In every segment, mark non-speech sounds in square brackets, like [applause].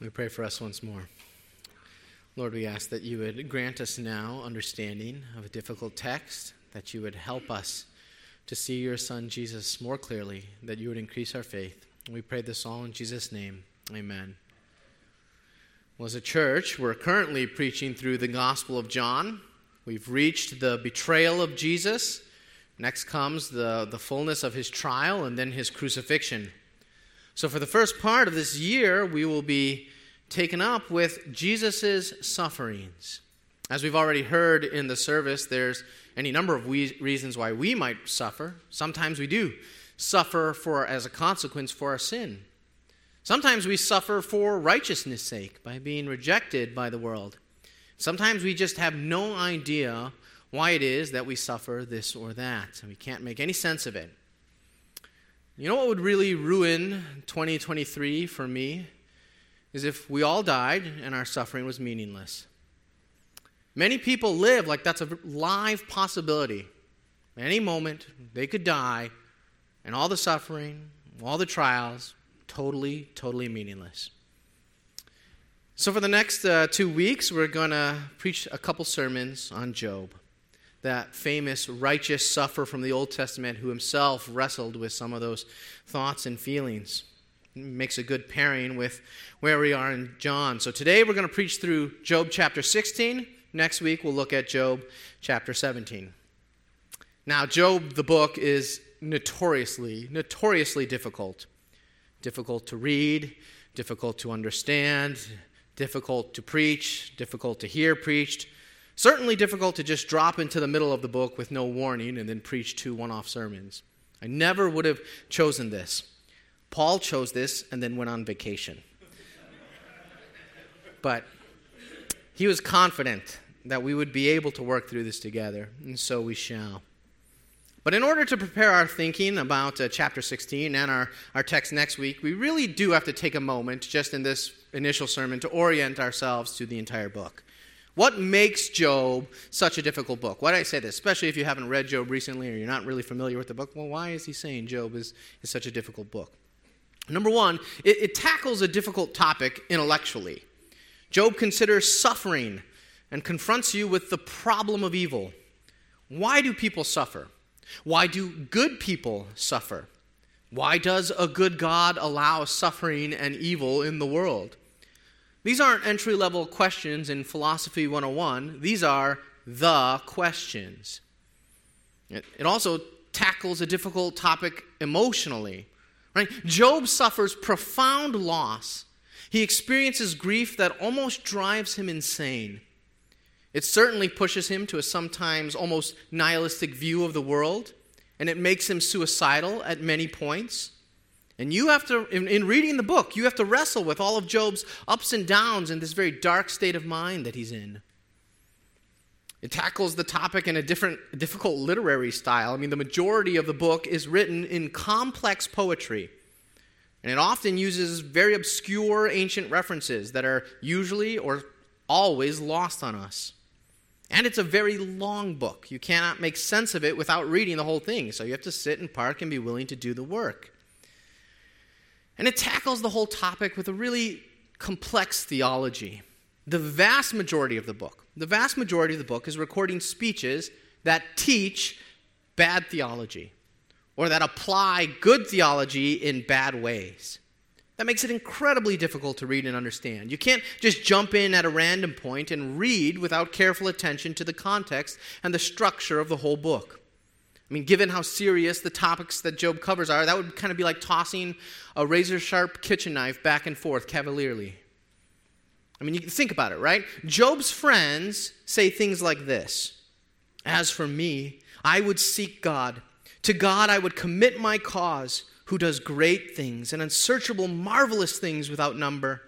We pray for us once more. Lord, we ask that you would grant us now understanding of a difficult text, that you would help us to see your Son Jesus more clearly, that you would increase our faith. We pray this all in Jesus' name. Amen. Well, as a church, we're currently preaching through the Gospel of John. We've reached the betrayal of Jesus. Next comes the, the fullness of his trial and then his crucifixion. So, for the first part of this year, we will be taken up with Jesus' sufferings. As we've already heard in the service, there's any number of we- reasons why we might suffer. Sometimes we do suffer for as a consequence for our sin. Sometimes we suffer for righteousness' sake by being rejected by the world. Sometimes we just have no idea why it is that we suffer this or that, and we can't make any sense of it. You know what would really ruin 2023 for me? Is if we all died and our suffering was meaningless. Many people live like that's a live possibility. Any moment, they could die, and all the suffering, all the trials, totally, totally meaningless. So, for the next uh, two weeks, we're going to preach a couple sermons on Job that famous righteous sufferer from the Old Testament who himself wrestled with some of those thoughts and feelings. Makes a good pairing with where we are in John. So today we're going to preach through Job chapter 16. Next week we'll look at Job chapter 17. Now, Job, the book, is notoriously, notoriously difficult. Difficult to read, difficult to understand, difficult to preach, difficult to hear preached Certainly difficult to just drop into the middle of the book with no warning and then preach two one off sermons. I never would have chosen this. Paul chose this and then went on vacation. but he was confident that we would be able to work through this together, and so we shall. But in order to prepare our thinking about uh, chapter 16 and our, our text next week, we really do have to take a moment just in this initial sermon to orient ourselves to the entire book. What makes Job such a difficult book? Why do I say this? Especially if you haven't read Job recently or you're not really familiar with the book. Well, why is he saying Job is, is such a difficult book? Number one, it, it tackles a difficult topic intellectually. Job considers suffering and confronts you with the problem of evil. Why do people suffer? Why do good people suffer? Why does a good God allow suffering and evil in the world? These aren't entry level questions in Philosophy 101, these are the questions. It also tackles a difficult topic emotionally. Right? Job suffers profound loss. He experiences grief that almost drives him insane. It certainly pushes him to a sometimes almost nihilistic view of the world, and it makes him suicidal at many points. And you have to, in, in, reading the book, you have to wrestle with all of Job's ups and downs in this very dark state of mind that he's in. It tackles the topic in a different, difficult literary style. I mean, the majority of the book is written in complex poetry. And it often uses very obscure ancient references that are usually or always lost on us. And it's a very long book. You cannot make sense of it without reading the whole thing. So you have to sit and park and be willing to do the work. And it tackles the whole topic with a really complex theology. The vast majority of the book, the vast majority of the book is recording speeches that teach bad theology or that apply good theology in bad ways. That makes it incredibly difficult to read and understand. You can't just jump in at a random point and read without careful attention to the context and the structure of the whole book. I mean, given how serious the topics that Job covers are, that would kind of be like tossing a razor sharp kitchen knife back and forth cavalierly. I mean, you can think about it, right? Job's friends say things like this As for me, I would seek God. To God I would commit my cause, who does great things and unsearchable, marvelous things without number.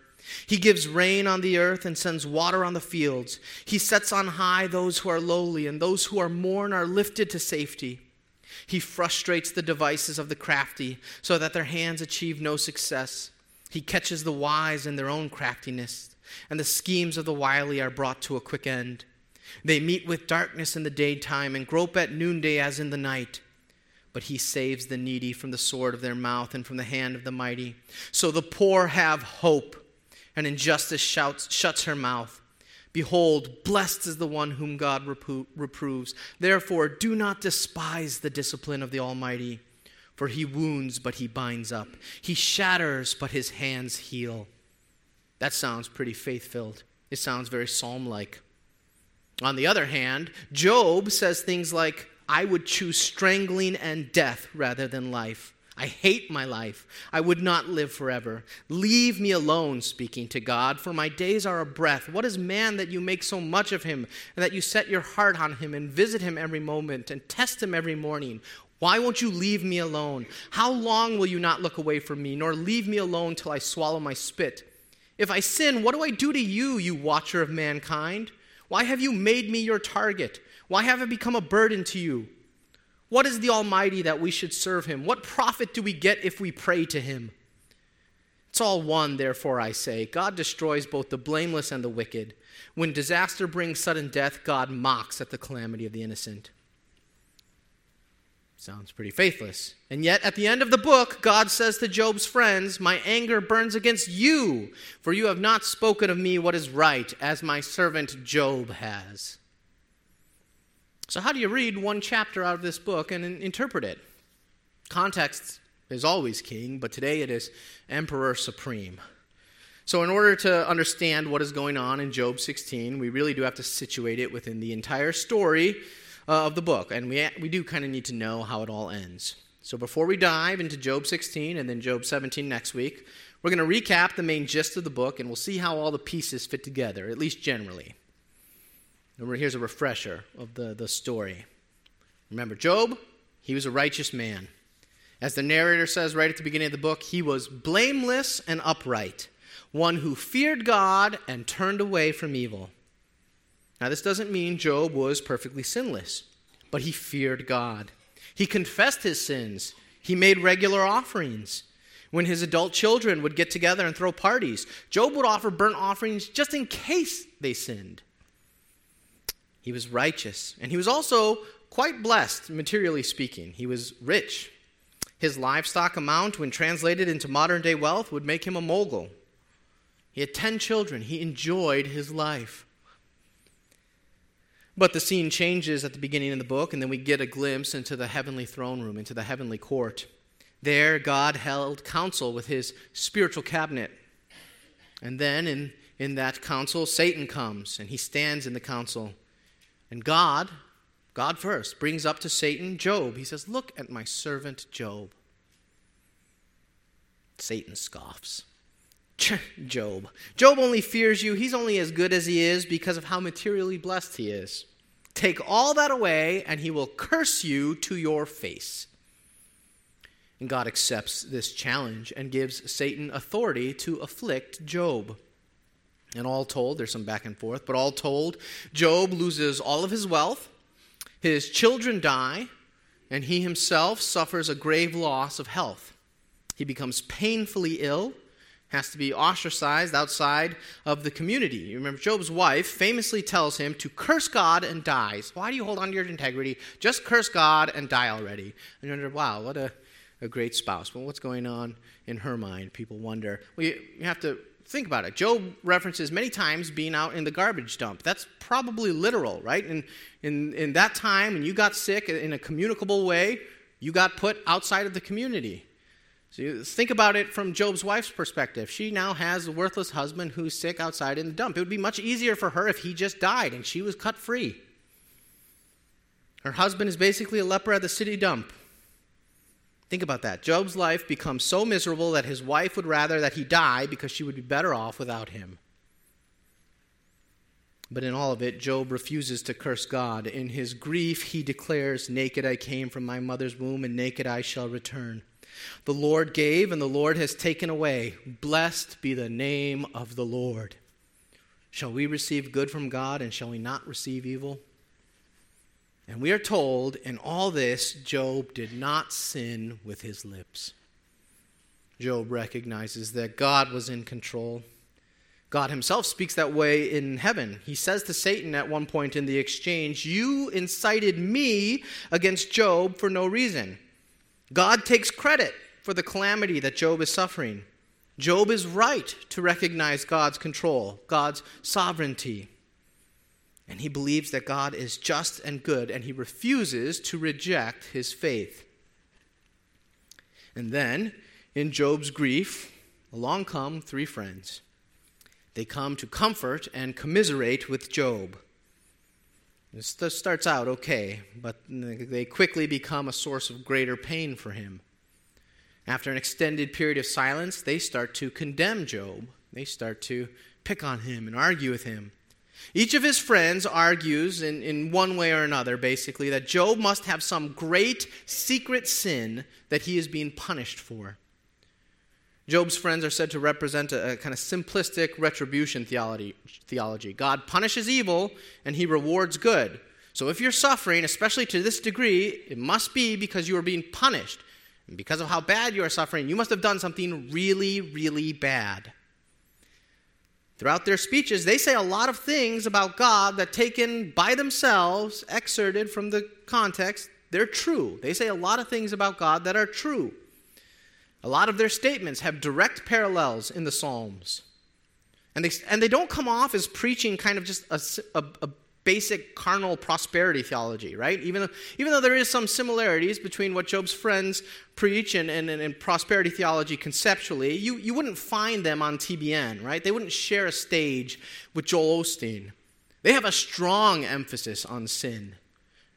He gives rain on the earth and sends water on the fields. He sets on high those who are lowly, and those who are mourn are lifted to safety. He frustrates the devices of the crafty so that their hands achieve no success. He catches the wise in their own craftiness, and the schemes of the wily are brought to a quick end. They meet with darkness in the daytime and grope at noonday as in the night. But he saves the needy from the sword of their mouth and from the hand of the mighty. So the poor have hope, and injustice shouts, shuts her mouth. Behold, blessed is the one whom God repro- reproves. Therefore, do not despise the discipline of the Almighty, for he wounds, but he binds up. He shatters, but his hands heal. That sounds pretty faith filled. It sounds very psalm like. On the other hand, Job says things like, I would choose strangling and death rather than life. I hate my life. I would not live forever. Leave me alone, speaking to God, for my days are a breath. What is man that you make so much of him, and that you set your heart on him and visit him every moment and test him every morning? Why won't you leave me alone? How long will you not look away from me, nor leave me alone till I swallow my spit? If I sin, what do I do to you, you watcher of mankind? Why have you made me your target? Why have I become a burden to you? What is the Almighty that we should serve him? What profit do we get if we pray to him? It's all one, therefore, I say. God destroys both the blameless and the wicked. When disaster brings sudden death, God mocks at the calamity of the innocent. Sounds pretty faithless. And yet, at the end of the book, God says to Job's friends, My anger burns against you, for you have not spoken of me what is right, as my servant Job has. So, how do you read one chapter out of this book and interpret it? Context is always king, but today it is emperor supreme. So, in order to understand what is going on in Job 16, we really do have to situate it within the entire story uh, of the book, and we, we do kind of need to know how it all ends. So before we dive into Job 16 and then Job 17 next week, we're going to recap the main gist of the book, and we'll see how all the pieces fit together, at least generally. And here's a refresher of the, the story. Remember, Job, he was a righteous man. As the narrator says right at the beginning of the book, he was blameless and upright, one who feared God and turned away from evil. Now, this doesn't mean Job was perfectly sinless, but he feared God. He confessed his sins, he made regular offerings. When his adult children would get together and throw parties, Job would offer burnt offerings just in case they sinned. He was righteous, and he was also quite blessed, materially speaking. He was rich. His livestock amount, when translated into modern day wealth, would make him a mogul. He had 10 children. He enjoyed his life. But the scene changes at the beginning of the book, and then we get a glimpse into the heavenly throne room, into the heavenly court. There, God held council with his spiritual cabinet. And then in, in that council, Satan comes, and he stands in the council. And God, God first, brings up to Satan Job. He says, Look at my servant Job. Satan scoffs. [laughs] Job. Job only fears you. He's only as good as he is because of how materially blessed he is. Take all that away, and he will curse you to your face. And God accepts this challenge and gives Satan authority to afflict Job. And all told, there's some back and forth, but all told, Job loses all of his wealth, his children die, and he himself suffers a grave loss of health. He becomes painfully ill has to be ostracized outside of the community. You remember, Job's wife famously tells him to curse God and dies. Why do you hold on to your integrity? Just curse God and die already. And you wonder, wow, what a, a great spouse. Well, what's going on in her mind? People wonder. Well, you, you have to think about it. Job references many times being out in the garbage dump. That's probably literal, right? And in, in that time, when you got sick in a communicable way, you got put outside of the community. So think about it from Job's wife's perspective. She now has a worthless husband who's sick outside in the dump. It would be much easier for her if he just died and she was cut free. Her husband is basically a leper at the city dump. Think about that. Job's life becomes so miserable that his wife would rather that he die because she would be better off without him. But in all of it, Job refuses to curse God. In his grief, he declares, Naked I came from my mother's womb, and naked I shall return. The Lord gave, and the Lord has taken away. Blessed be the name of the Lord. Shall we receive good from God, and shall we not receive evil? And we are told in all this, Job did not sin with his lips. Job recognizes that God was in control. God himself speaks that way in heaven. He says to Satan at one point in the exchange, You incited me against Job for no reason. God takes credit for the calamity that Job is suffering. Job is right to recognize God's control, God's sovereignty. And he believes that God is just and good, and he refuses to reject his faith. And then, in Job's grief, along come three friends. They come to comfort and commiserate with Job. This starts out okay, but they quickly become a source of greater pain for him. After an extended period of silence, they start to condemn Job. They start to pick on him and argue with him. Each of his friends argues in, in one way or another, basically, that Job must have some great secret sin that he is being punished for. Job's friends are said to represent a, a kind of simplistic retribution theology, theology. God punishes evil and he rewards good. So if you're suffering, especially to this degree, it must be because you are being punished. And because of how bad you are suffering, you must have done something really, really bad. Throughout their speeches, they say a lot of things about God that, taken by themselves, excerpted from the context, they're true. They say a lot of things about God that are true. A lot of their statements have direct parallels in the Psalms. And they, and they don't come off as preaching kind of just a, a, a basic carnal prosperity theology, right? Even though, even though there is some similarities between what Job's friends preach and, and, and prosperity theology conceptually, you, you wouldn't find them on TBN, right? They wouldn't share a stage with Joel Osteen. They have a strong emphasis on sin.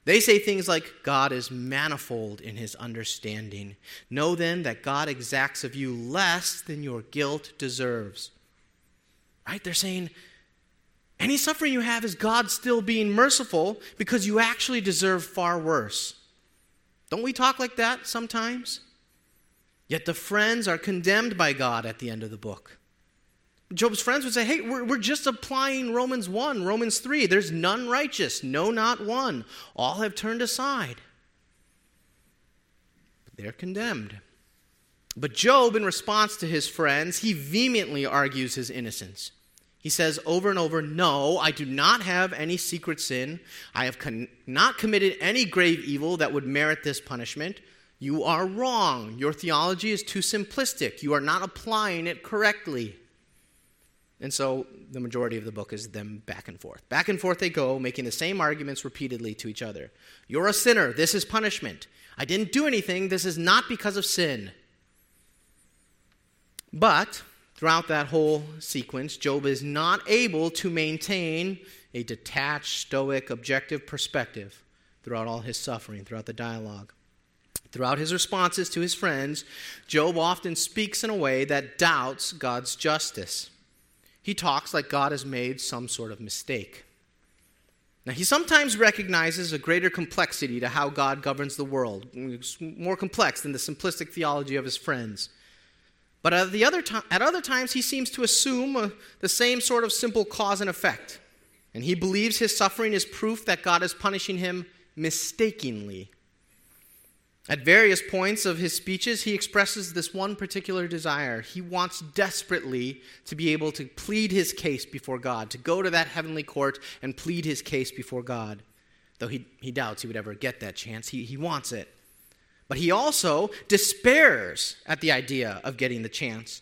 They say things like, God is manifold in his understanding. Know then that God exacts of you less than your guilt deserves. Right? They're saying, any suffering you have is God still being merciful because you actually deserve far worse. Don't we talk like that sometimes? Yet the friends are condemned by God at the end of the book. Job's friends would say, hey, we're, we're just applying Romans 1, Romans 3. There's none righteous, no, not one. All have turned aside. But They're condemned. But Job, in response to his friends, he vehemently argues his innocence. He says over and over, No, I do not have any secret sin. I have con- not committed any grave evil that would merit this punishment. You are wrong. Your theology is too simplistic. You are not applying it correctly. And so the majority of the book is them back and forth. Back and forth they go, making the same arguments repeatedly to each other. You're a sinner. This is punishment. I didn't do anything. This is not because of sin. But throughout that whole sequence, Job is not able to maintain a detached, stoic, objective perspective throughout all his suffering, throughout the dialogue. Throughout his responses to his friends, Job often speaks in a way that doubts God's justice he talks like God has made some sort of mistake. Now, he sometimes recognizes a greater complexity to how God governs the world, it's more complex than the simplistic theology of his friends. But at, the other to- at other times, he seems to assume uh, the same sort of simple cause and effect. And he believes his suffering is proof that God is punishing him mistakenly at various points of his speeches, he expresses this one particular desire. He wants desperately to be able to plead his case before God, to go to that heavenly court and plead his case before God. Though he, he doubts he would ever get that chance, he, he wants it. But he also despairs at the idea of getting the chance.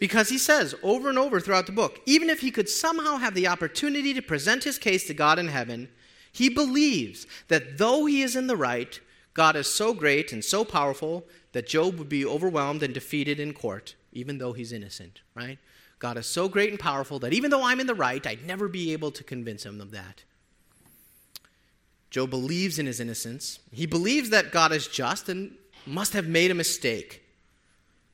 Because he says over and over throughout the book, even if he could somehow have the opportunity to present his case to God in heaven, he believes that though he is in the right, God is so great and so powerful that Job would be overwhelmed and defeated in court, even though he's innocent, right? God is so great and powerful that even though I'm in the right, I'd never be able to convince him of that. Job believes in his innocence. He believes that God is just and must have made a mistake.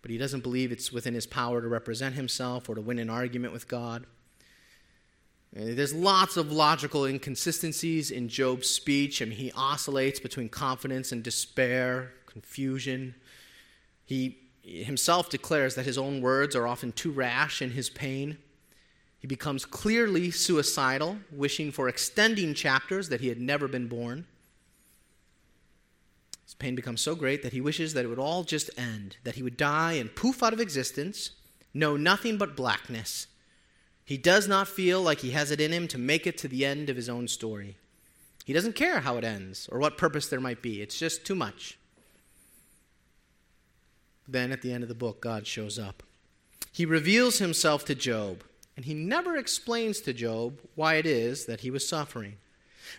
But he doesn't believe it's within his power to represent himself or to win an argument with God. There's lots of logical inconsistencies in Job's speech. I mean, he oscillates between confidence and despair, confusion. He himself declares that his own words are often too rash in his pain. He becomes clearly suicidal, wishing for extending chapters that he had never been born. His pain becomes so great that he wishes that it would all just end, that he would die and poof out of existence, know nothing but blackness he does not feel like he has it in him to make it to the end of his own story. He doesn't care how it ends or what purpose there might be, it's just too much. Then at the end of the book, God shows up. He reveals himself to Job, and he never explains to Job why it is that he was suffering.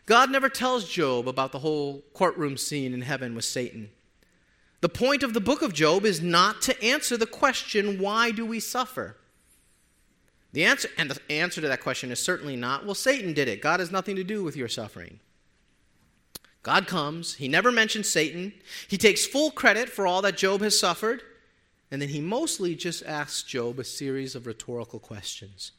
God never tells Job about the whole courtroom scene in heaven with Satan. The point of the book of Job is not to answer the question, why do we suffer? The answer, and the answer to that question is certainly not, well, Satan did it. God has nothing to do with your suffering. God comes, he never mentions Satan, he takes full credit for all that Job has suffered, and then he mostly just asks Job a series of rhetorical questions.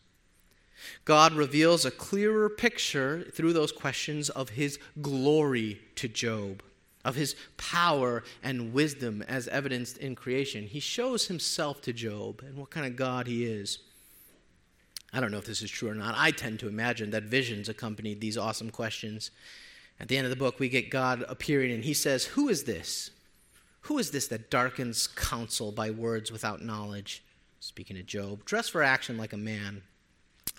God reveals a clearer picture through those questions of his glory to Job, of his power and wisdom as evidenced in creation. He shows himself to Job and what kind of God he is. I don't know if this is true or not. I tend to imagine that visions accompanied these awesome questions. At the end of the book, we get God appearing, and he says, Who is this? Who is this that darkens counsel by words without knowledge? Speaking of Job, dress for action like a man.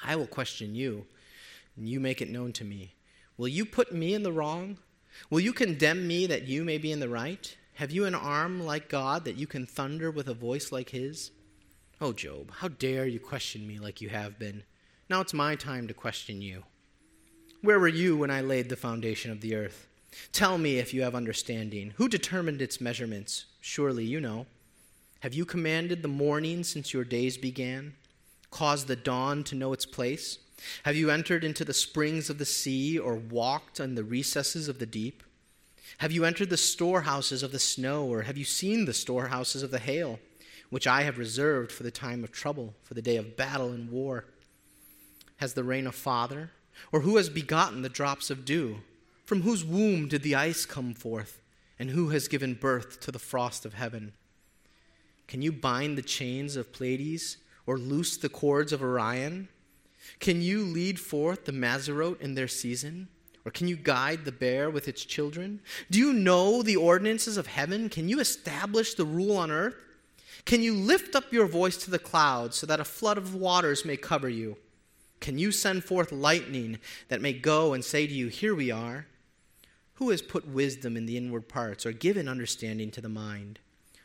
I will question you, and you make it known to me. Will you put me in the wrong? Will you condemn me that you may be in the right? Have you an arm like God that you can thunder with a voice like his? Oh, Job, how dare you question me like you have been? Now it's my time to question you. Where were you when I laid the foundation of the earth? Tell me if you have understanding. Who determined its measurements? Surely you know. Have you commanded the morning since your days began? Caused the dawn to know its place? Have you entered into the springs of the sea or walked on the recesses of the deep? Have you entered the storehouses of the snow or have you seen the storehouses of the hail? which I have reserved for the time of trouble, for the day of battle and war? Has the rain a father? Or who has begotten the drops of dew? From whose womb did the ice come forth? And who has given birth to the frost of heaven? Can you bind the chains of Pleiades or loose the cords of Orion? Can you lead forth the Mazzaroth in their season? Or can you guide the bear with its children? Do you know the ordinances of heaven? Can you establish the rule on earth? Can you lift up your voice to the clouds so that a flood of waters may cover you? Can you send forth lightning that may go and say to you, Here we are? Who has put wisdom in the inward parts or given understanding to the mind?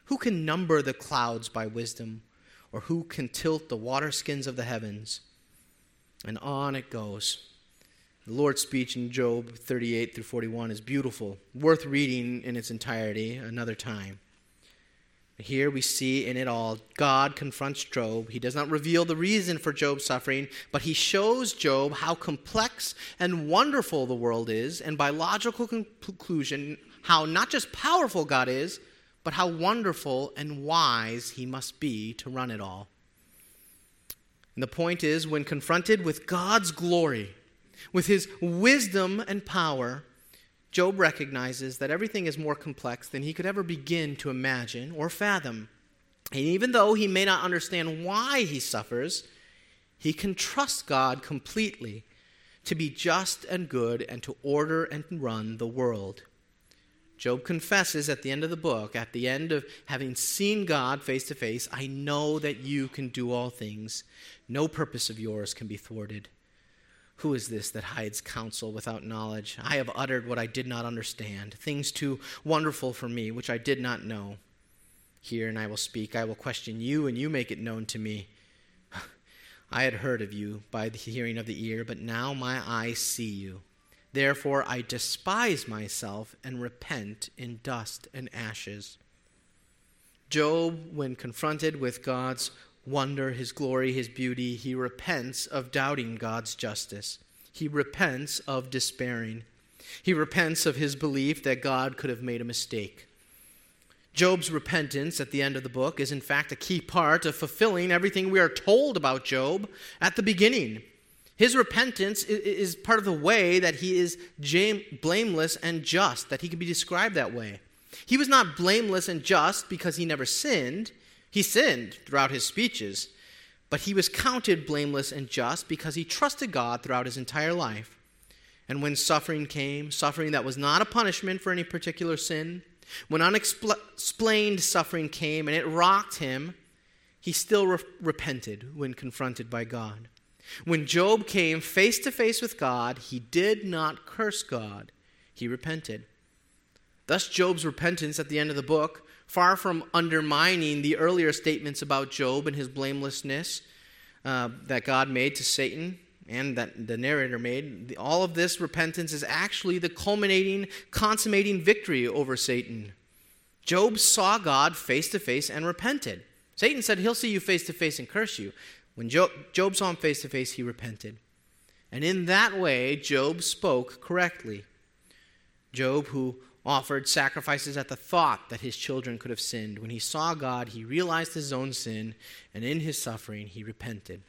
Who can number the clouds by wisdom? Or who can tilt the waterskins of the heavens? And on it goes. The Lord's speech in Job 38 through 41 is beautiful, worth reading in its entirety another time. Here we see in it all God confronts Job. He does not reveal the reason for Job's suffering, but he shows Job how complex and wonderful the world is, and by logical conclusion, how not just powerful God is, but how wonderful and wise he must be to run it all. And the point is, when confronted with God's glory, with his wisdom and power, Job recognizes that everything is more complex than he could ever begin to imagine or fathom. And even though he may not understand why he suffers, he can trust God completely to be just and good and to order and run the world. Job confesses at the end of the book, at the end of having seen God face to face, I know that you can do all things. No purpose of yours can be thwarted. Who is this that hides counsel without knowledge? I have uttered what I did not understand, things too wonderful for me, which I did not know. Hear, and I will speak. I will question you, and you make it known to me. [sighs] I had heard of you by the hearing of the ear, but now my eyes see you. Therefore I despise myself and repent in dust and ashes. Job, when confronted with God's wonder, his glory, his beauty, he repents of doubting God's justice. He repents of despairing. He repents of his belief that God could have made a mistake. Job's repentance at the end of the book is, in fact, a key part of fulfilling everything we are told about Job at the beginning. His repentance is part of the way that he is blameless and just, that he can be described that way. He was not blameless and just because he never sinned. He sinned throughout his speeches, but he was counted blameless and just because he trusted God throughout his entire life. And when suffering came, suffering that was not a punishment for any particular sin, when unexplained suffering came and it rocked him, he still re- repented when confronted by God. When Job came face to face with God, he did not curse God, he repented. Thus, Job's repentance at the end of the book, far from undermining the earlier statements about Job and his blamelessness uh, that God made to Satan and that the narrator made, all of this repentance is actually the culminating, consummating victory over Satan. Job saw God face to face and repented. Satan said he'll see you face to face and curse you. When Job, Job saw him face to face, he repented. And in that way, Job spoke correctly. Job, who offered sacrifices at the thought that his children could have sinned, when he saw God, he realized his own sin, and in his suffering, he repented.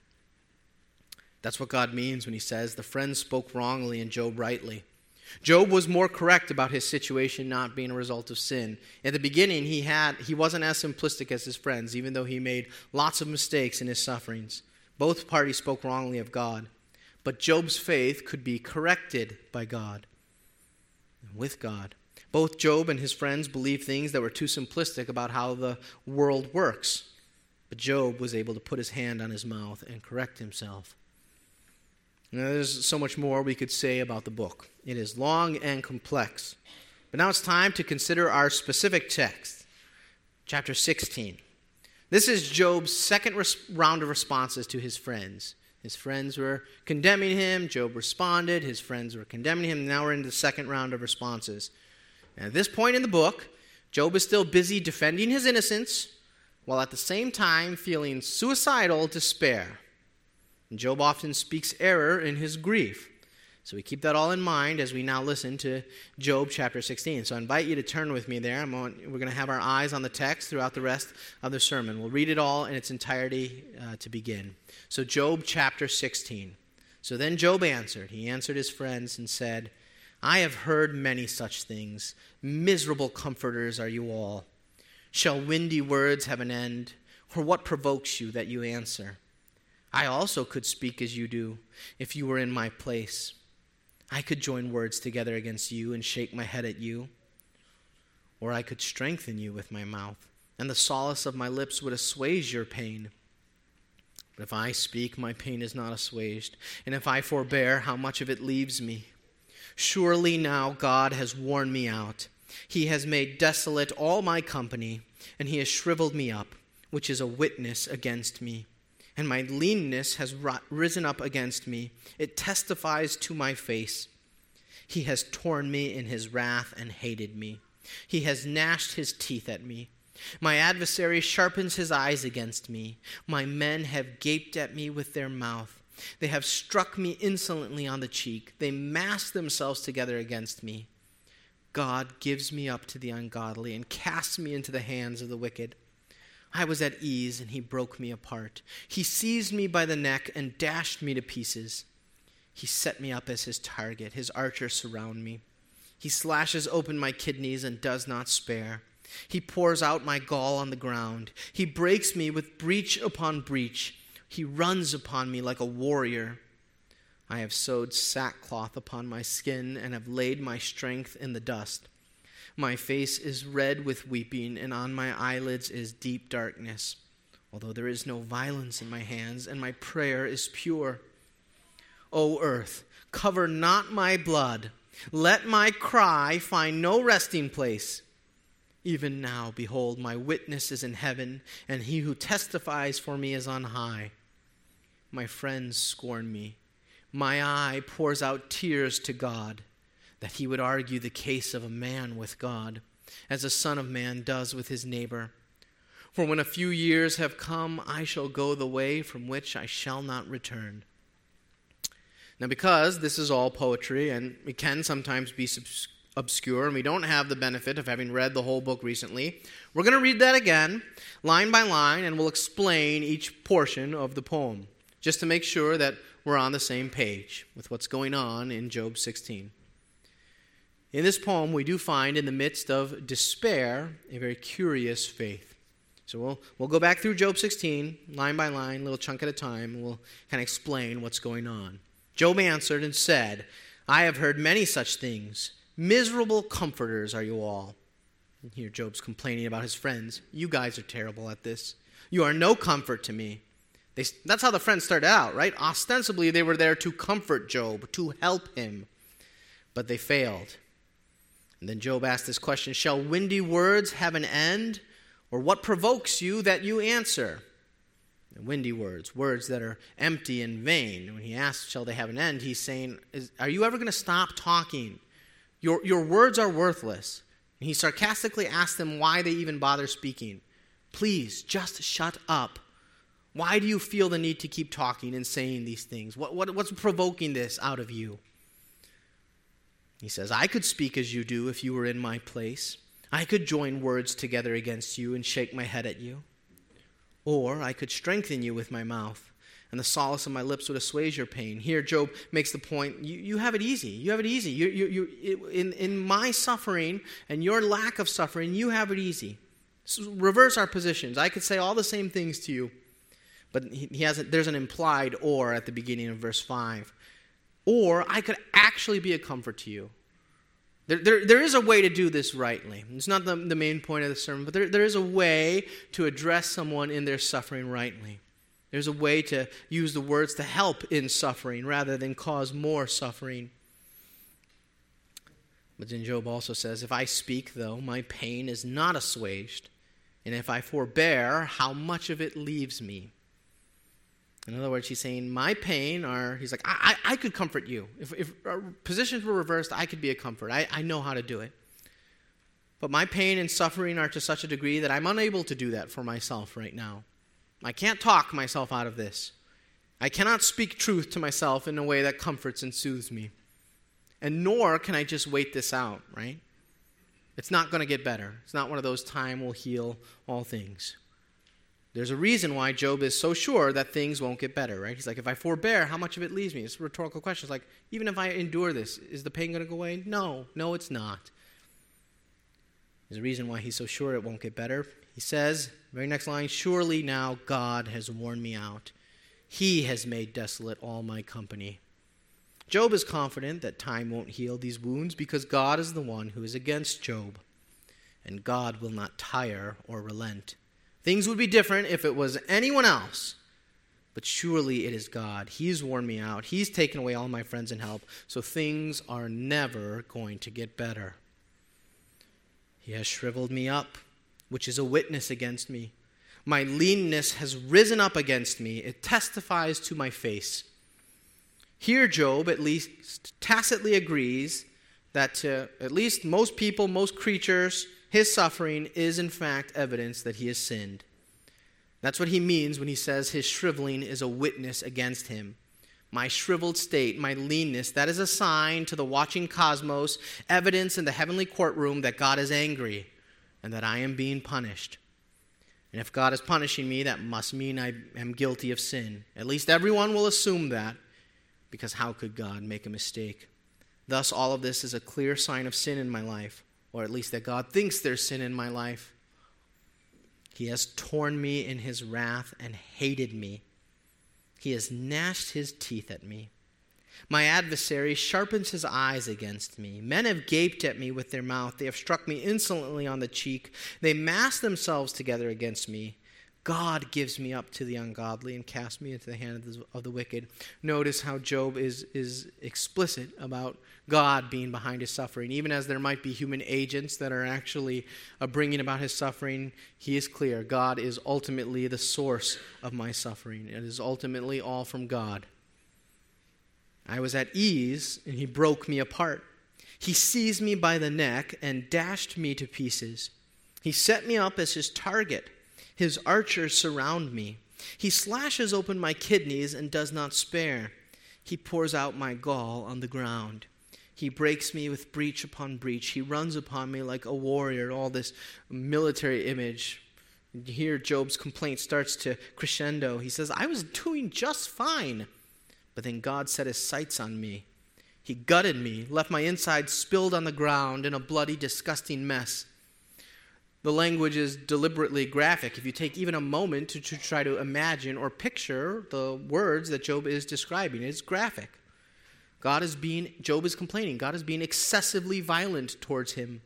That's what God means when he says, The friends spoke wrongly and Job rightly. Job was more correct about his situation not being a result of sin. At the beginning, he, had, he wasn't as simplistic as his friends, even though he made lots of mistakes in his sufferings. Both parties spoke wrongly of God. But Job's faith could be corrected by God, with God. Both Job and his friends believed things that were too simplistic about how the world works. But Job was able to put his hand on his mouth and correct himself. Now, there's so much more we could say about the book. It is long and complex. But now it's time to consider our specific text, chapter 16. This is Job's second res- round of responses to his friends. His friends were condemning him. Job responded. His friends were condemning him. Now we're in the second round of responses. And at this point in the book, Job is still busy defending his innocence while at the same time feeling suicidal despair. And Job often speaks error in his grief. So we keep that all in mind as we now listen to Job chapter 16. So I invite you to turn with me there. On, we're going to have our eyes on the text throughout the rest of the sermon. We'll read it all in its entirety uh, to begin. So, Job chapter 16. So then Job answered. He answered his friends and said, I have heard many such things. Miserable comforters are you all. Shall windy words have an end? Or what provokes you that you answer? I also could speak as you do if you were in my place. I could join words together against you and shake my head at you. Or I could strengthen you with my mouth, and the solace of my lips would assuage your pain. But if I speak, my pain is not assuaged, and if I forbear, how much of it leaves me? Surely now God has worn me out. He has made desolate all my company, and he has shriveled me up, which is a witness against me and my leanness has risen up against me. It testifies to my face. He has torn me in his wrath and hated me. He has gnashed his teeth at me. My adversary sharpens his eyes against me. My men have gaped at me with their mouth. They have struck me insolently on the cheek. They mass themselves together against me. God gives me up to the ungodly and casts me into the hands of the wicked. I was at ease, and he broke me apart. He seized me by the neck and dashed me to pieces. He set me up as his target. His archers surround me. He slashes open my kidneys and does not spare. He pours out my gall on the ground. He breaks me with breach upon breach. He runs upon me like a warrior. I have sewed sackcloth upon my skin and have laid my strength in the dust. My face is red with weeping, and on my eyelids is deep darkness, although there is no violence in my hands, and my prayer is pure. O earth, cover not my blood. Let my cry find no resting place. Even now, behold, my witness is in heaven, and he who testifies for me is on high. My friends scorn me. My eye pours out tears to God that he would argue the case of a man with God, as a son of man does with his neighbor. For when a few years have come, I shall go the way from which I shall not return. Now, because this is all poetry and it can sometimes be obscure, and we don't have the benefit of having read the whole book recently, we're going to read that again, line by line, and we'll explain each portion of the poem, just to make sure that we're on the same page with what's going on in Job 16. In this poem, we do find in the midst of despair a very curious faith. So we'll, we'll go back through Job 16, line by line, little chunk at a time, and we'll kind of explain what's going on. Job answered and said, I have heard many such things. Miserable comforters are you all. And here Job's complaining about his friends. You guys are terrible at this. You are no comfort to me. They, that's how the friends started out, right? Ostensibly, they were there to comfort Job, to help him. But they failed. And then Job asked this question Shall windy words have an end? Or what provokes you that you answer? windy words, words that are empty and vain. When he asks, Shall they have an end? he's saying, Are you ever going to stop talking? Your, your words are worthless. And he sarcastically asks them why they even bother speaking. Please, just shut up. Why do you feel the need to keep talking and saying these things? What, what, what's provoking this out of you? He says, I could speak as you do if you were in my place. I could join words together against you and shake my head at you. Or I could strengthen you with my mouth, and the solace of my lips would assuage your pain. Here, Job makes the point you, you have it easy. You have it easy. You, you, you, in, in my suffering and your lack of suffering, you have it easy. So reverse our positions. I could say all the same things to you, but he, has a, there's an implied or at the beginning of verse 5. Or I could actually be a comfort to you. There, there, there is a way to do this rightly. It's not the, the main point of the sermon, but there, there is a way to address someone in their suffering rightly. There's a way to use the words to help in suffering rather than cause more suffering. But then Job also says, If I speak, though, my pain is not assuaged, and if I forbear, how much of it leaves me? In other words, he's saying, My pain are, he's like, I, I, I could comfort you. If, if uh, positions were reversed, I could be a comfort. I, I know how to do it. But my pain and suffering are to such a degree that I'm unable to do that for myself right now. I can't talk myself out of this. I cannot speak truth to myself in a way that comforts and soothes me. And nor can I just wait this out, right? It's not going to get better. It's not one of those time will heal all things. There's a reason why Job is so sure that things won't get better, right? He's like, if I forbear, how much of it leaves me? It's a rhetorical question. It's like, even if I endure this, is the pain going to go away? No, no, it's not. There's a reason why he's so sure it won't get better. He says, very next line, surely now God has worn me out. He has made desolate all my company. Job is confident that time won't heal these wounds because God is the one who is against Job, and God will not tire or relent. Things would be different if it was anyone else. But surely it is God. He's worn me out. He's taken away all my friends and help. So things are never going to get better. He has shriveled me up, which is a witness against me. My leanness has risen up against me. It testifies to my face. Here, Job at least tacitly agrees that to at least most people, most creatures, his suffering is in fact evidence that he has sinned. That's what he means when he says his shriveling is a witness against him. My shriveled state, my leanness, that is a sign to the watching cosmos, evidence in the heavenly courtroom that God is angry and that I am being punished. And if God is punishing me, that must mean I am guilty of sin. At least everyone will assume that, because how could God make a mistake? Thus, all of this is a clear sign of sin in my life or at least that God thinks there's sin in my life. He has torn me in his wrath and hated me. He has gnashed his teeth at me. My adversary sharpens his eyes against me. Men have gaped at me with their mouth. They have struck me insolently on the cheek. They mass themselves together against me. God gives me up to the ungodly and casts me into the hand of the, of the wicked. Notice how Job is, is explicit about God being behind his suffering. Even as there might be human agents that are actually uh, bringing about his suffering, he is clear. God is ultimately the source of my suffering. It is ultimately all from God. I was at ease, and he broke me apart. He seized me by the neck and dashed me to pieces. He set me up as his target. His archers surround me. He slashes open my kidneys and does not spare. He pours out my gall on the ground. He breaks me with breach upon breach. He runs upon me like a warrior. All this military image. Here, Job's complaint starts to crescendo. He says, I was doing just fine. But then God set his sights on me. He gutted me, left my insides spilled on the ground in a bloody, disgusting mess. The language is deliberately graphic. If you take even a moment to, to try to imagine or picture the words that Job is describing, it's graphic. God is being, Job is complaining. God is being excessively violent towards him.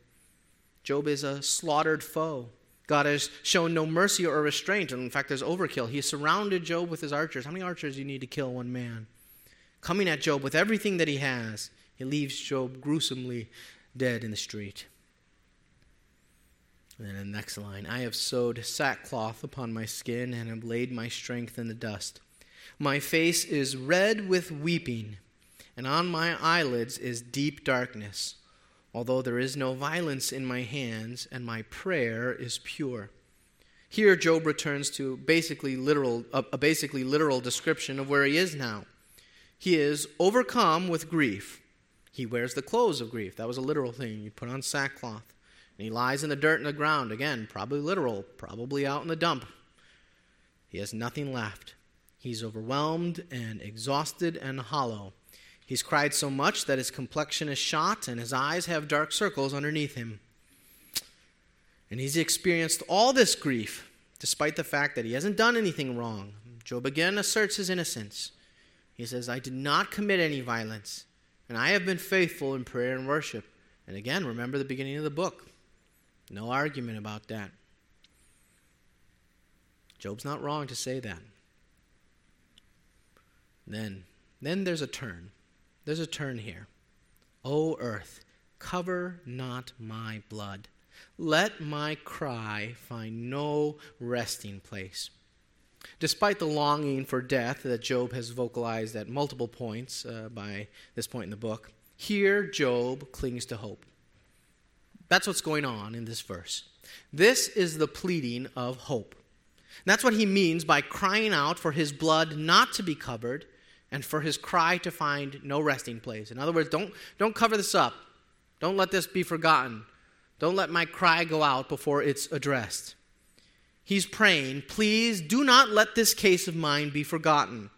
Job is a slaughtered foe. God has shown no mercy or restraint. And in fact, there's overkill. He surrounded Job with his archers. How many archers do you need to kill one man? Coming at Job with everything that he has, he leaves Job gruesomely dead in the street. And then the next line I have sewed sackcloth upon my skin and have laid my strength in the dust. My face is red with weeping, and on my eyelids is deep darkness, although there is no violence in my hands, and my prayer is pure. Here, Job returns to basically literal, a, a basically literal description of where he is now. He is overcome with grief. He wears the clothes of grief. That was a literal thing. You put on sackcloth. And he lies in the dirt and the ground. Again, probably literal, probably out in the dump. He has nothing left. He's overwhelmed and exhausted and hollow. He's cried so much that his complexion is shot and his eyes have dark circles underneath him. And he's experienced all this grief despite the fact that he hasn't done anything wrong. Job again asserts his innocence. He says, I did not commit any violence, and I have been faithful in prayer and worship. And again, remember the beginning of the book. No argument about that. Job's not wrong to say that. Then, then there's a turn. There's a turn here. O earth, cover not my blood. Let my cry find no resting place. Despite the longing for death that Job has vocalized at multiple points uh, by this point in the book, here Job clings to hope. That's what's going on in this verse. This is the pleading of hope. That's what he means by crying out for his blood not to be covered and for his cry to find no resting place. In other words, don't, don't cover this up. Don't let this be forgotten. Don't let my cry go out before it's addressed. He's praying, please do not let this case of mine be forgotten.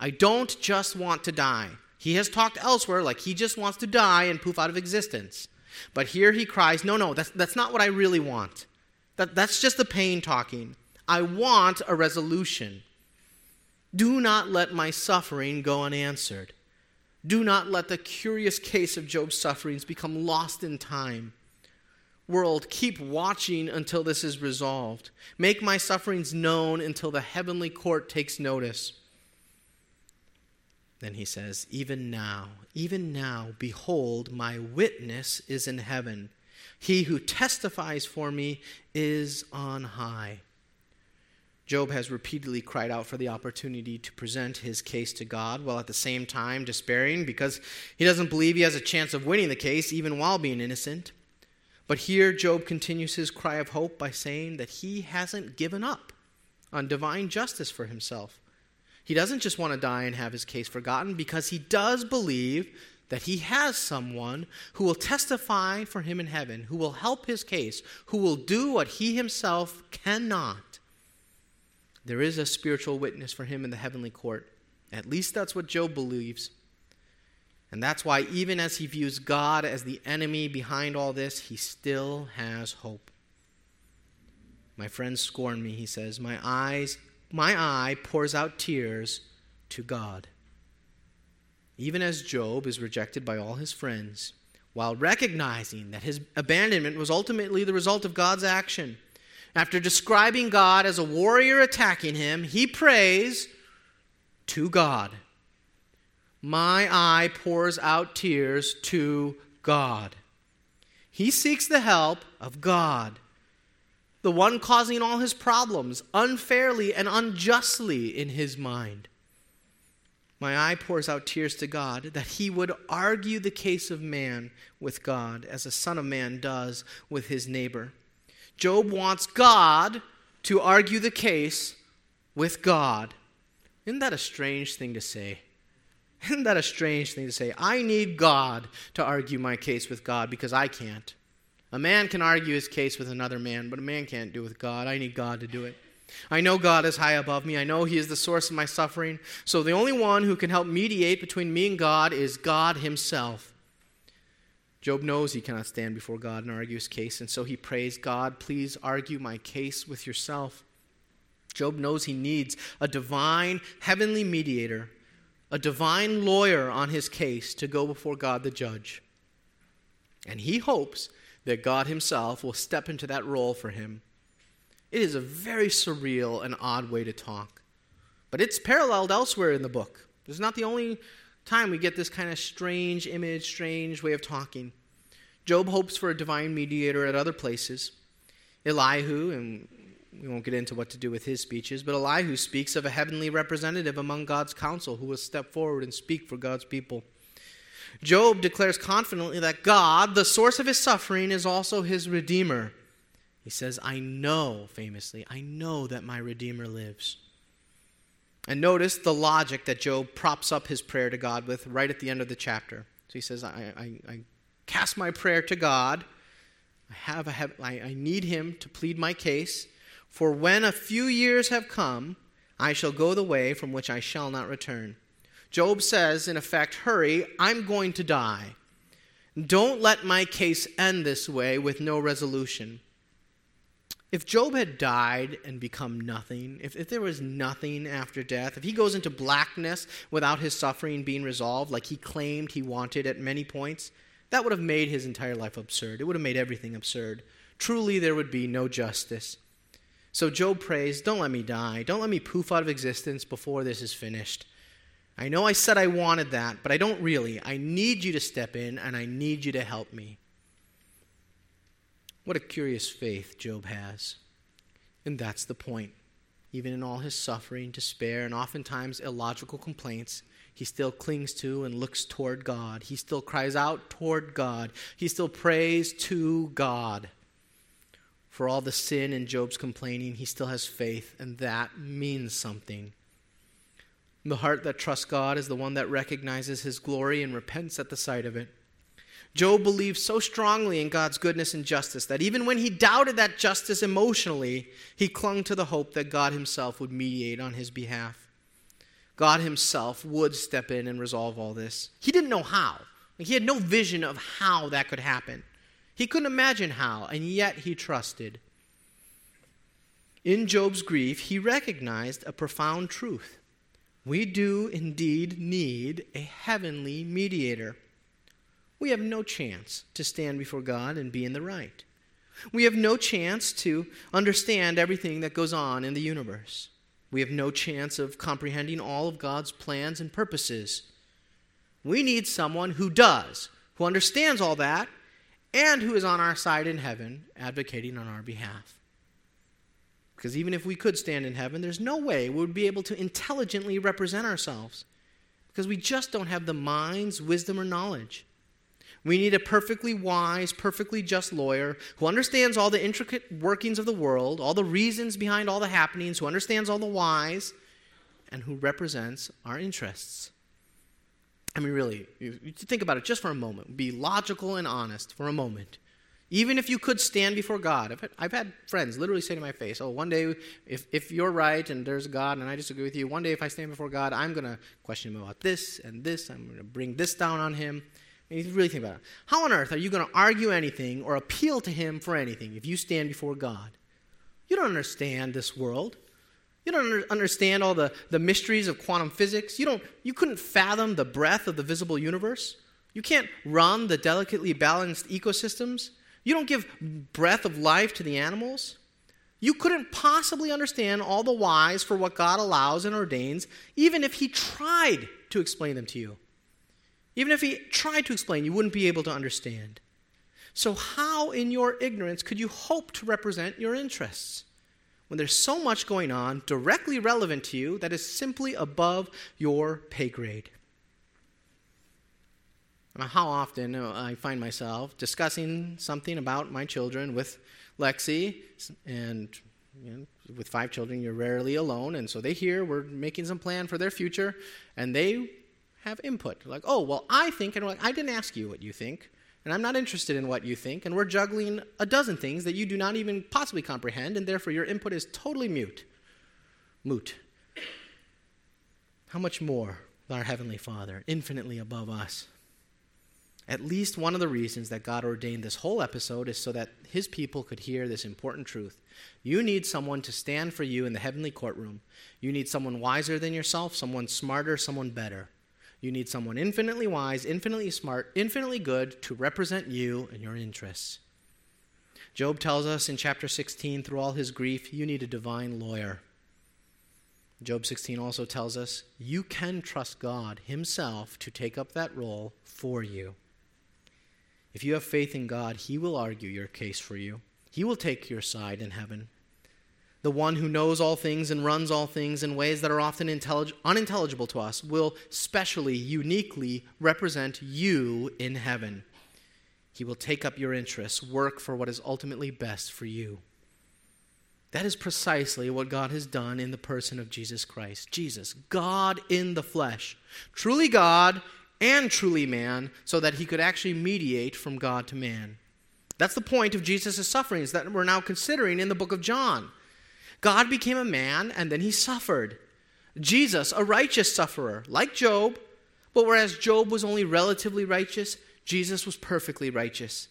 I don't just want to die. He has talked elsewhere like he just wants to die and poof out of existence. But here he cries, no, no, that's, that's not what I really want. That, that's just the pain talking. I want a resolution. Do not let my suffering go unanswered. Do not let the curious case of Job's sufferings become lost in time. World, keep watching until this is resolved. Make my sufferings known until the heavenly court takes notice. Then he says, Even now, even now, behold, my witness is in heaven. He who testifies for me is on high. Job has repeatedly cried out for the opportunity to present his case to God while at the same time despairing because he doesn't believe he has a chance of winning the case even while being innocent. But here, Job continues his cry of hope by saying that he hasn't given up on divine justice for himself. He doesn't just want to die and have his case forgotten because he does believe that he has someone who will testify for him in heaven, who will help his case, who will do what he himself cannot. There is a spiritual witness for him in the heavenly court. At least that's what Job believes. And that's why, even as he views God as the enemy behind all this, he still has hope. My friends scorn me, he says. My eyes, my eye pours out tears to God. Even as Job is rejected by all his friends, while recognizing that his abandonment was ultimately the result of God's action, after describing God as a warrior attacking him, he prays to God. My eye pours out tears to God. He seeks the help of God, the one causing all his problems unfairly and unjustly in his mind. My eye pours out tears to God that he would argue the case of man with God as a son of man does with his neighbor. Job wants God to argue the case with God. Isn't that a strange thing to say? Isn't that a strange thing to say? I need God to argue my case with God because I can't. A man can argue his case with another man, but a man can't do it with God. I need God to do it. I know God is high above me. I know He is the source of my suffering. So the only one who can help mediate between me and God is God Himself. Job knows he cannot stand before God and argue his case, and so he prays, God, please argue my case with yourself. Job knows he needs a divine, heavenly mediator, a divine lawyer on his case to go before God the judge. And he hopes that God himself will step into that role for him. It is a very surreal and odd way to talk, but it's paralleled elsewhere in the book. It's not the only time we get this kind of strange image, strange way of talking. Job hopes for a divine mediator at other places. Elihu, and we won't get into what to do with his speeches, but Elihu speaks of a heavenly representative among God's council who will step forward and speak for God's people. Job declares confidently that God, the source of his suffering, is also his Redeemer. He says, I know, famously, I know that my Redeemer lives. And notice the logic that Job props up his prayer to God with right at the end of the chapter. So he says, I, I, I cast my prayer to God. I, have I have, I need him to plead my case. For when a few years have come, I shall go the way from which I shall not return. Job says, in effect, Hurry, I'm going to die. Don't let my case end this way with no resolution. If Job had died and become nothing, if, if there was nothing after death, if he goes into blackness without his suffering being resolved, like he claimed he wanted at many points, that would have made his entire life absurd. It would have made everything absurd. Truly, there would be no justice. So Job prays, Don't let me die. Don't let me poof out of existence before this is finished. I know I said I wanted that, but I don't really. I need you to step in, and I need you to help me. What a curious faith Job has. And that's the point. Even in all his suffering, despair, and oftentimes illogical complaints, he still clings to and looks toward God. He still cries out toward God. He still prays to God. For all the sin in Job's complaining, he still has faith, and that means something. The heart that trusts God is the one that recognizes his glory and repents at the sight of it. Job believed so strongly in God's goodness and justice that even when he doubted that justice emotionally, he clung to the hope that God himself would mediate on his behalf. God himself would step in and resolve all this. He didn't know how. He had no vision of how that could happen. He couldn't imagine how, and yet he trusted. In Job's grief, he recognized a profound truth we do indeed need a heavenly mediator. We have no chance to stand before God and be in the right. We have no chance to understand everything that goes on in the universe. We have no chance of comprehending all of God's plans and purposes. We need someone who does, who understands all that, and who is on our side in heaven, advocating on our behalf. Because even if we could stand in heaven, there's no way we would be able to intelligently represent ourselves. Because we just don't have the minds, wisdom, or knowledge. We need a perfectly wise, perfectly just lawyer who understands all the intricate workings of the world, all the reasons behind all the happenings, who understands all the whys, and who represents our interests. I mean, really, you think about it just for a moment. Be logical and honest for a moment. Even if you could stand before God, I've had, I've had, friends literally say to my face, Oh, one day, if, if you're right and there's God and I disagree with you, one day if I stand before God, I'm going to question him about this and this. I'm going to bring this down on him. And you really think about it. How on earth are you going to argue anything or appeal to him for anything if you stand before God? You don't understand this world. You don't understand all the, the mysteries of quantum physics. You, don't, you couldn't fathom the breadth of the visible universe. You can't run the delicately balanced ecosystems you don't give breath of life to the animals. You couldn't possibly understand all the whys for what God allows and ordains, even if He tried to explain them to you. Even if He tried to explain, you wouldn't be able to understand. So, how in your ignorance could you hope to represent your interests when there's so much going on directly relevant to you that is simply above your pay grade? How often uh, I find myself discussing something about my children with Lexi, and you know, with five children, you're rarely alone, and so they hear we're making some plan for their future, and they have input. Like, oh, well, I think, and like, I didn't ask you what you think, and I'm not interested in what you think, and we're juggling a dozen things that you do not even possibly comprehend, and therefore your input is totally mute. Moot. How much more our Heavenly Father, infinitely above us? At least one of the reasons that God ordained this whole episode is so that his people could hear this important truth. You need someone to stand for you in the heavenly courtroom. You need someone wiser than yourself, someone smarter, someone better. You need someone infinitely wise, infinitely smart, infinitely good to represent you and your interests. Job tells us in chapter 16, through all his grief, you need a divine lawyer. Job 16 also tells us you can trust God Himself to take up that role for you. If you have faith in God, He will argue your case for you, He will take your side in heaven. The one who knows all things and runs all things in ways that are often intellig- unintelligible to us will specially, uniquely represent you in heaven. He will take up your interests, work for what is ultimately best for you. That is precisely what God has done in the person of Jesus Christ. Jesus, God in the flesh, truly God and truly man, so that he could actually mediate from God to man. That's the point of Jesus' sufferings that we're now considering in the book of John. God became a man and then he suffered. Jesus, a righteous sufferer, like Job, but whereas Job was only relatively righteous, Jesus was perfectly righteous.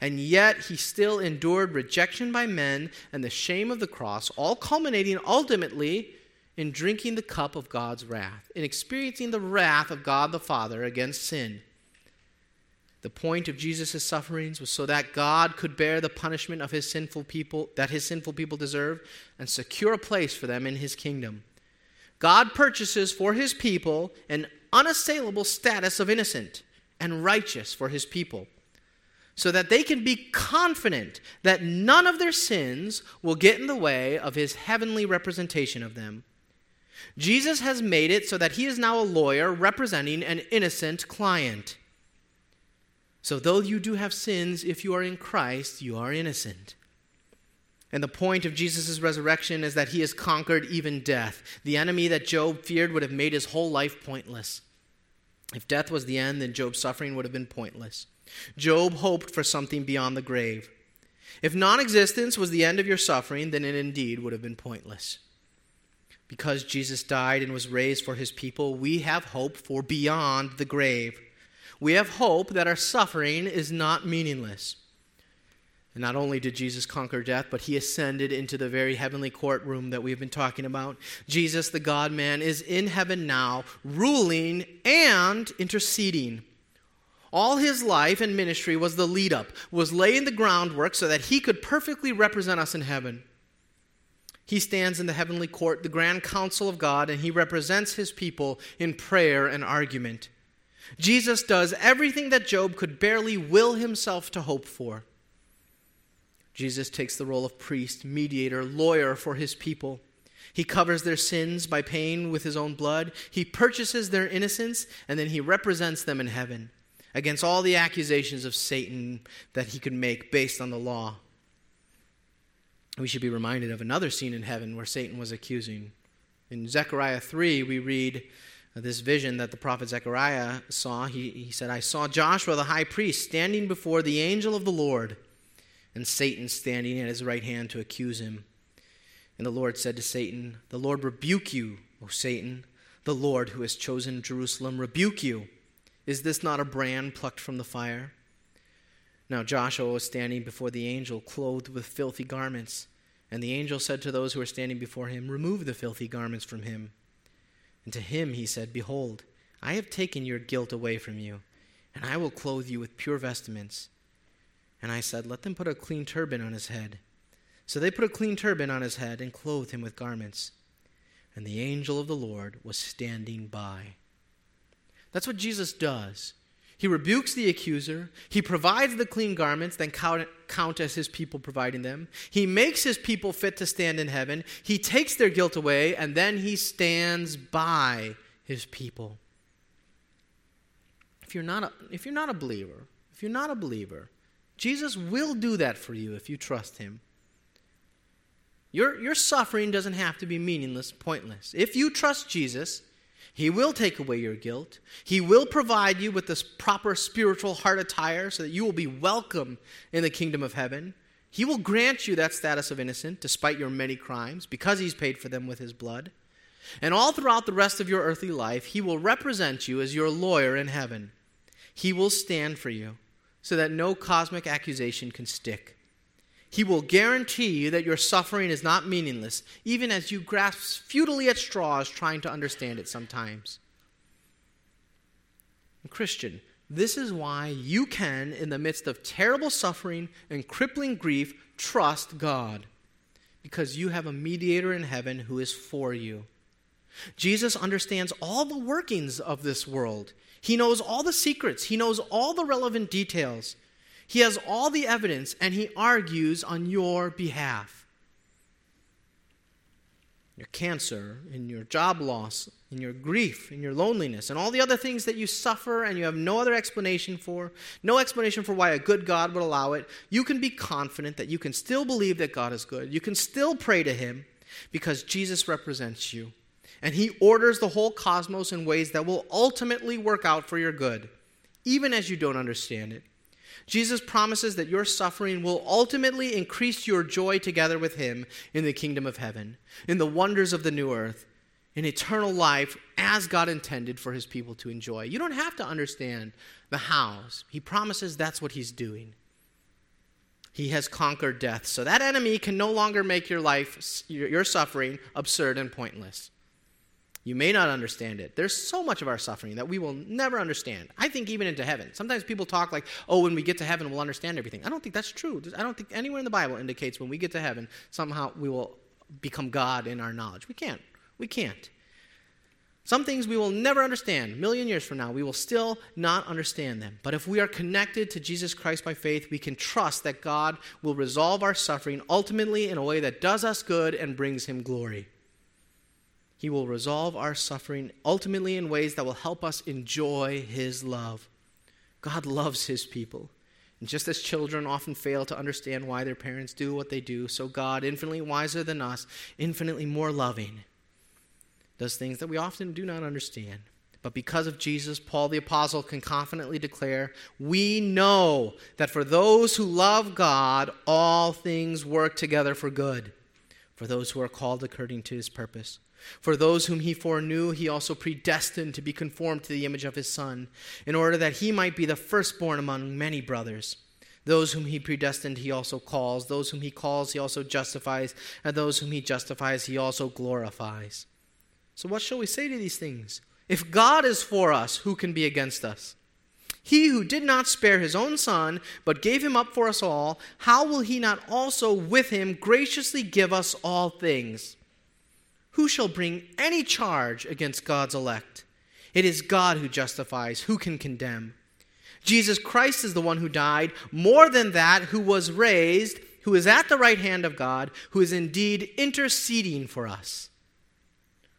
And yet he still endured rejection by men and the shame of the cross, all culminating ultimately in drinking the cup of God's wrath, in experiencing the wrath of God the Father against sin. The point of Jesus' sufferings was so that God could bear the punishment of his sinful people that his sinful people deserve and secure a place for them in his kingdom. God purchases for his people an unassailable status of innocent and righteous for his people, so that they can be confident that none of their sins will get in the way of his heavenly representation of them. Jesus has made it so that he is now a lawyer representing an innocent client. So, though you do have sins, if you are in Christ, you are innocent. And the point of Jesus' resurrection is that he has conquered even death. The enemy that Job feared would have made his whole life pointless. If death was the end, then Job's suffering would have been pointless. Job hoped for something beyond the grave. If non existence was the end of your suffering, then it indeed would have been pointless. Because Jesus died and was raised for his people, we have hope for beyond the grave. We have hope that our suffering is not meaningless. And not only did Jesus conquer death, but he ascended into the very heavenly courtroom that we've been talking about. Jesus, the God man, is in heaven now, ruling and interceding. All his life and ministry was the lead up, was laying the groundwork so that he could perfectly represent us in heaven. He stands in the heavenly court, the grand council of God, and he represents his people in prayer and argument. Jesus does everything that Job could barely will himself to hope for. Jesus takes the role of priest, mediator, lawyer for his people. He covers their sins by paying with his own blood. He purchases their innocence, and then he represents them in heaven against all the accusations of Satan that he could make based on the law. We should be reminded of another scene in heaven where Satan was accusing. In Zechariah 3, we read this vision that the prophet Zechariah saw. He, he said, I saw Joshua the high priest standing before the angel of the Lord and Satan standing at his right hand to accuse him. And the Lord said to Satan, The Lord rebuke you, O Satan. The Lord who has chosen Jerusalem rebuke you. Is this not a brand plucked from the fire? Now Joshua was standing before the angel, clothed with filthy garments. And the angel said to those who were standing before him, Remove the filthy garments from him. And to him he said, Behold, I have taken your guilt away from you, and I will clothe you with pure vestments. And I said, Let them put a clean turban on his head. So they put a clean turban on his head and clothed him with garments. And the angel of the Lord was standing by. That's what Jesus does. He rebukes the accuser. He provides the clean garments, then count, count, as his people providing them. He makes his people fit to stand in heaven. He takes their guilt away, and then he stands by his people. If you're not a, if you're not a believer, if you're not a believer, Jesus will do that for you if you trust him. Your, your suffering doesn't have to be meaningless, pointless. If you trust Jesus, he will take away your guilt. He will provide you with this proper spiritual heart attire so that you will be welcome in the kingdom of heaven. He will grant you that status of innocent despite your many crimes because he's paid for them with his blood. And all throughout the rest of your earthly life, he will represent you as your lawyer in heaven. He will stand for you so that no cosmic accusation can stick. He will guarantee you that your suffering is not meaningless, even as you grasp futilely at straws trying to understand it sometimes. Christian, this is why you can, in the midst of terrible suffering and crippling grief, trust God. Because you have a mediator in heaven who is for you. Jesus understands all the workings of this world. He knows all the secrets, he knows all the relevant details. He has all the evidence and he argues on your behalf. Your cancer, in your job loss, in your grief, in your loneliness, and all the other things that you suffer and you have no other explanation for, no explanation for why a good God would allow it, you can be confident that you can still believe that God is good. You can still pray to Him because Jesus represents you. And He orders the whole cosmos in ways that will ultimately work out for your good, even as you don't understand it. Jesus promises that your suffering will ultimately increase your joy together with Him in the kingdom of heaven, in the wonders of the new earth, in eternal life as God intended for His people to enjoy. You don't have to understand the hows. He promises that's what He's doing. He has conquered death. So that enemy can no longer make your life, your suffering, absurd and pointless. You may not understand it. There's so much of our suffering that we will never understand. I think even into heaven. Sometimes people talk like, oh, when we get to heaven, we'll understand everything. I don't think that's true. I don't think anywhere in the Bible indicates when we get to heaven, somehow we will become God in our knowledge. We can't. We can't. Some things we will never understand. A million years from now, we will still not understand them. But if we are connected to Jesus Christ by faith, we can trust that God will resolve our suffering ultimately in a way that does us good and brings him glory. He will resolve our suffering ultimately in ways that will help us enjoy His love. God loves His people. And just as children often fail to understand why their parents do what they do, so God, infinitely wiser than us, infinitely more loving, does things that we often do not understand. But because of Jesus, Paul the Apostle can confidently declare, We know that for those who love God, all things work together for good, for those who are called according to his purpose. For those whom he foreknew, he also predestined to be conformed to the image of his Son, in order that he might be the firstborn among many brothers. Those whom he predestined, he also calls. Those whom he calls, he also justifies. And those whom he justifies, he also glorifies. So, what shall we say to these things? If God is for us, who can be against us? He who did not spare his own son, but gave him up for us all, how will he not also with him graciously give us all things? Who shall bring any charge against God's elect? It is God who justifies. Who can condemn? Jesus Christ is the one who died, more than that, who was raised, who is at the right hand of God, who is indeed interceding for us.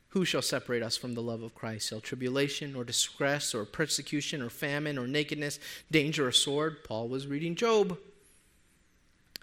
Who shall separate us from the love of Christ? Shall tribulation or distress or persecution or famine or nakedness, danger or sword? Paul was reading Job.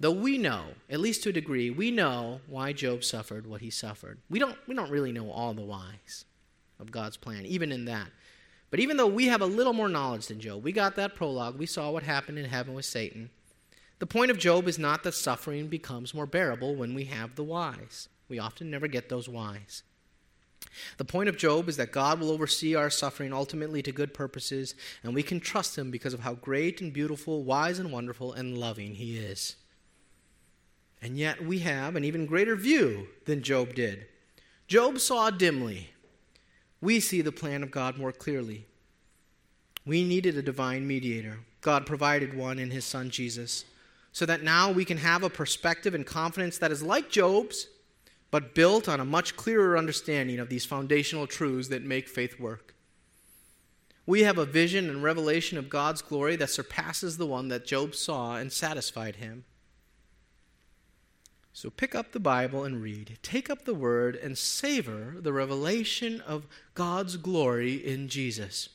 Though we know, at least to a degree, we know why Job suffered what he suffered. We don't, we don't really know all the whys of God's plan, even in that. But even though we have a little more knowledge than Job, we got that prologue, we saw what happened in heaven with Satan. The point of Job is not that suffering becomes more bearable when we have the whys. We often never get those whys. The point of Job is that God will oversee our suffering ultimately to good purposes, and we can trust Him because of how great and beautiful, wise and wonderful, and loving He is. And yet we have an even greater view than Job did. Job saw dimly. We see the plan of God more clearly. We needed a divine mediator. God provided one in his son Jesus, so that now we can have a perspective and confidence that is like Job's, but built on a much clearer understanding of these foundational truths that make faith work. We have a vision and revelation of God's glory that surpasses the one that Job saw and satisfied him. So pick up the Bible and read. Take up the Word and savor the revelation of God's glory in Jesus.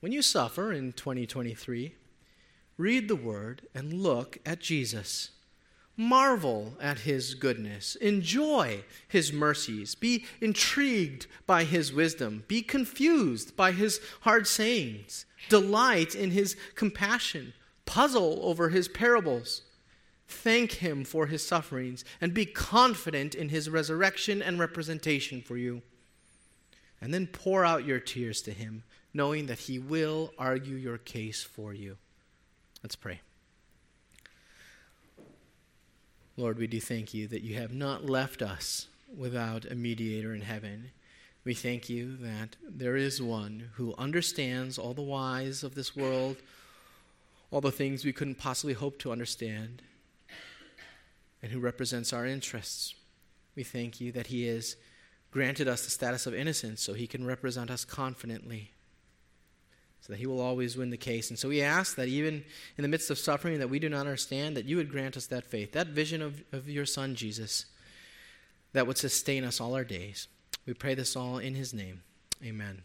When you suffer in 2023, read the Word and look at Jesus. Marvel at his goodness. Enjoy his mercies. Be intrigued by his wisdom. Be confused by his hard sayings. Delight in his compassion. Puzzle over his parables. Thank him for his sufferings and be confident in his resurrection and representation for you. And then pour out your tears to him, knowing that he will argue your case for you. Let's pray. Lord, we do thank you that you have not left us without a mediator in heaven. We thank you that there is one who understands all the whys of this world, all the things we couldn't possibly hope to understand, and who represents our interests. We thank you that he has granted us the status of innocence so he can represent us confidently so that he will always win the case. And so we ask that even in the midst of suffering that we do not understand, that you would grant us that faith, that vision of, of your Son, Jesus, that would sustain us all our days. We pray this all in his name. Amen.